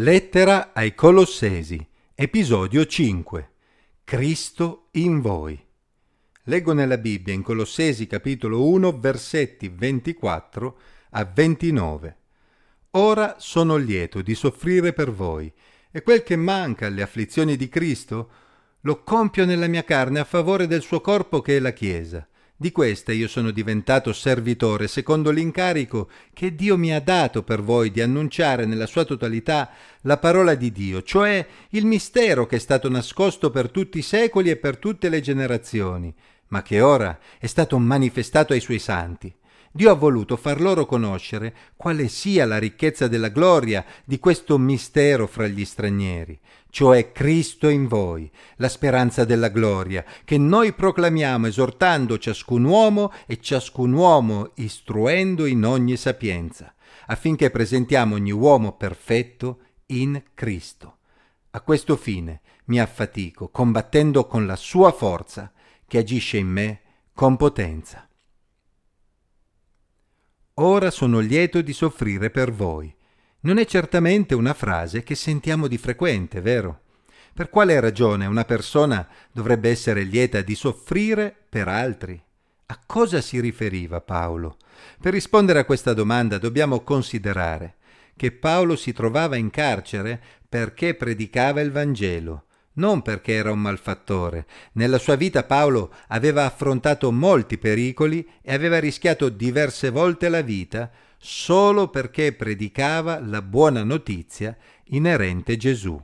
Lettera ai Colossesi, episodio 5. Cristo in voi. Leggo nella Bibbia in Colossesi capitolo 1 versetti 24 a 29. Ora sono lieto di soffrire per voi e quel che manca alle afflizioni di Cristo lo compio nella mia carne a favore del suo corpo che è la Chiesa di queste io sono diventato servitore secondo l'incarico che Dio mi ha dato per voi di annunciare nella sua totalità la parola di Dio, cioè il mistero che è stato nascosto per tutti i secoli e per tutte le generazioni, ma che ora è stato manifestato ai suoi santi. Dio ha voluto far loro conoscere quale sia la ricchezza della gloria di questo mistero fra gli stranieri, cioè Cristo in voi, la speranza della gloria, che noi proclamiamo esortando ciascun uomo e ciascun uomo istruendo in ogni sapienza, affinché presentiamo ogni uomo perfetto in Cristo. A questo fine mi affatico, combattendo con la sua forza, che agisce in me con potenza. Ora sono lieto di soffrire per voi. Non è certamente una frase che sentiamo di frequente, vero? Per quale ragione una persona dovrebbe essere lieta di soffrire per altri? A cosa si riferiva Paolo? Per rispondere a questa domanda dobbiamo considerare che Paolo si trovava in carcere perché predicava il Vangelo non perché era un malfattore. Nella sua vita Paolo aveva affrontato molti pericoli e aveva rischiato diverse volte la vita solo perché predicava la buona notizia inerente Gesù.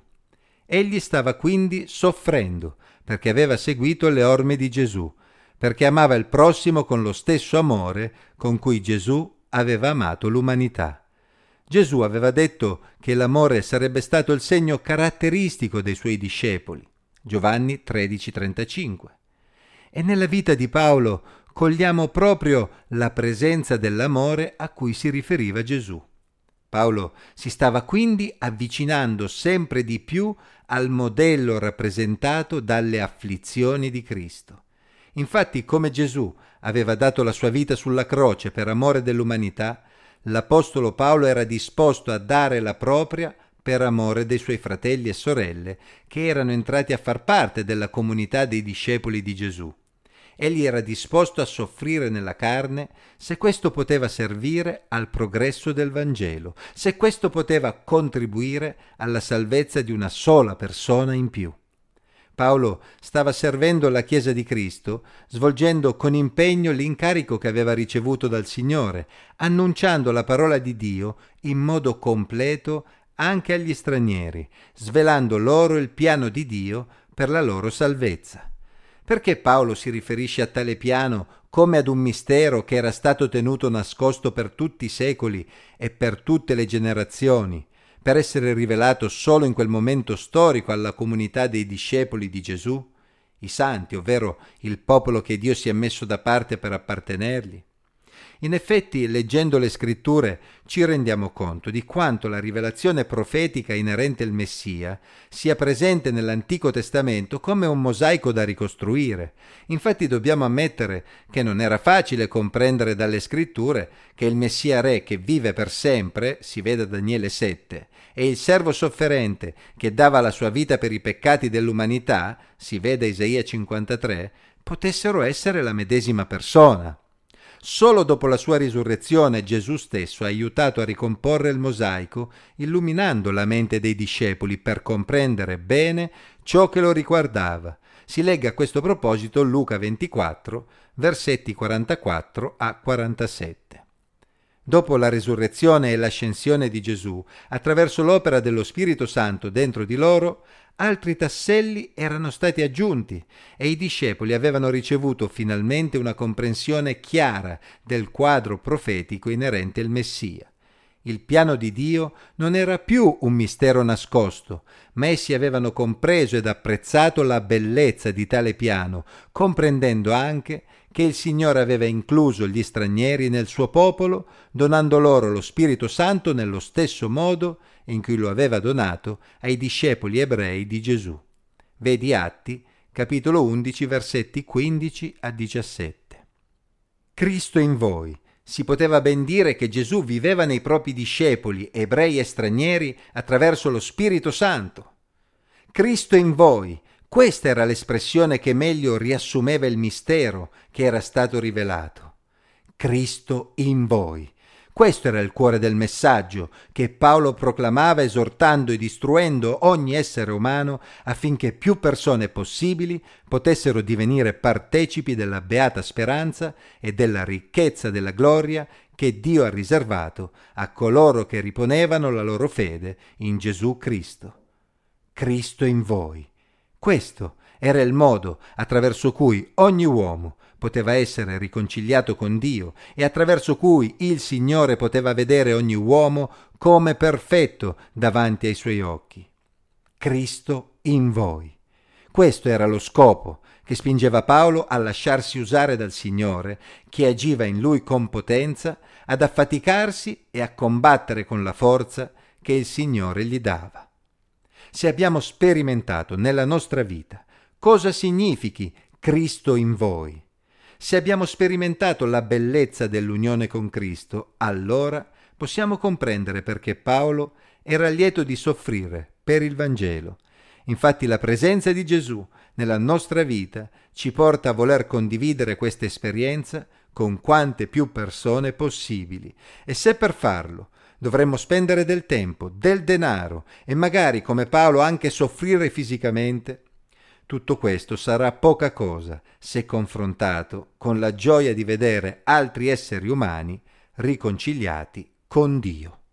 Egli stava quindi soffrendo perché aveva seguito le orme di Gesù, perché amava il prossimo con lo stesso amore con cui Gesù aveva amato l'umanità. Gesù aveva detto che l'amore sarebbe stato il segno caratteristico dei suoi discepoli. Giovanni 13:35. E nella vita di Paolo cogliamo proprio la presenza dell'amore a cui si riferiva Gesù. Paolo si stava quindi avvicinando sempre di più al modello rappresentato dalle afflizioni di Cristo. Infatti, come Gesù aveva dato la sua vita sulla croce per amore dell'umanità, l'Apostolo Paolo era disposto a dare la propria per amore dei suoi fratelli e sorelle che erano entrati a far parte della comunità dei discepoli di Gesù. Egli era disposto a soffrire nella carne se questo poteva servire al progresso del Vangelo, se questo poteva contribuire alla salvezza di una sola persona in più. Paolo stava servendo la Chiesa di Cristo, svolgendo con impegno l'incarico che aveva ricevuto dal Signore, annunciando la parola di Dio in modo completo anche agli stranieri, svelando loro il piano di Dio per la loro salvezza. Perché Paolo si riferisce a tale piano come ad un mistero che era stato tenuto nascosto per tutti i secoli e per tutte le generazioni, per essere rivelato solo in quel momento storico alla comunità dei discepoli di Gesù, i santi, ovvero il popolo che Dio si è messo da parte per appartenergli. In effetti, leggendo le scritture, ci rendiamo conto di quanto la rivelazione profetica inerente al Messia sia presente nell'Antico Testamento come un mosaico da ricostruire. Infatti dobbiamo ammettere che non era facile comprendere dalle scritture che il Messia Re che vive per sempre, si vede Daniele 7, e il servo sofferente che dava la sua vita per i peccati dell'umanità, si vede Isaia 53, potessero essere la medesima persona. Solo dopo la sua risurrezione Gesù stesso ha aiutato a ricomporre il mosaico, illuminando la mente dei discepoli per comprendere bene ciò che lo riguardava. Si legga a questo proposito Luca 24, versetti 44 a 47. Dopo la risurrezione e l'ascensione di Gesù, attraverso l'opera dello Spirito Santo dentro di loro, altri tasselli erano stati aggiunti e i discepoli avevano ricevuto finalmente una comprensione chiara del quadro profetico inerente al Messia. Il piano di Dio non era più un mistero nascosto, ma essi avevano compreso ed apprezzato la bellezza di tale piano, comprendendo anche che il Signore aveva incluso gli stranieri nel suo popolo, donando loro lo Spirito Santo nello stesso modo in cui lo aveva donato ai discepoli ebrei di Gesù. Vedi Atti, capitolo 11, versetti 15 a 17. Cristo in voi, si poteva ben dire che Gesù viveva nei propri discepoli, ebrei e stranieri, attraverso lo Spirito Santo. Cristo in voi, questa era l'espressione che meglio riassumeva il mistero che era stato rivelato. Cristo in voi. Questo era il cuore del messaggio che Paolo proclamava esortando e istruendo ogni essere umano affinché più persone possibili potessero divenire partecipi della beata speranza e della ricchezza della gloria che Dio ha riservato a coloro che riponevano la loro fede in Gesù Cristo. Cristo in voi. Questo era il modo attraverso cui ogni uomo poteva essere riconciliato con Dio e attraverso cui il Signore poteva vedere ogni uomo come perfetto davanti ai suoi occhi. Cristo in voi. Questo era lo scopo che spingeva Paolo a lasciarsi usare dal Signore, che agiva in lui con potenza, ad affaticarsi e a combattere con la forza che il Signore gli dava. Se abbiamo sperimentato nella nostra vita cosa significhi Cristo in voi, se abbiamo sperimentato la bellezza dell'unione con Cristo, allora possiamo comprendere perché Paolo era lieto di soffrire per il Vangelo. Infatti la presenza di Gesù nella nostra vita ci porta a voler condividere questa esperienza con quante più persone possibili e se per farlo dovremmo spendere del tempo, del denaro e magari come Paolo anche soffrire fisicamente, tutto questo sarà poca cosa se confrontato con la gioia di vedere altri esseri umani riconciliati con Dio.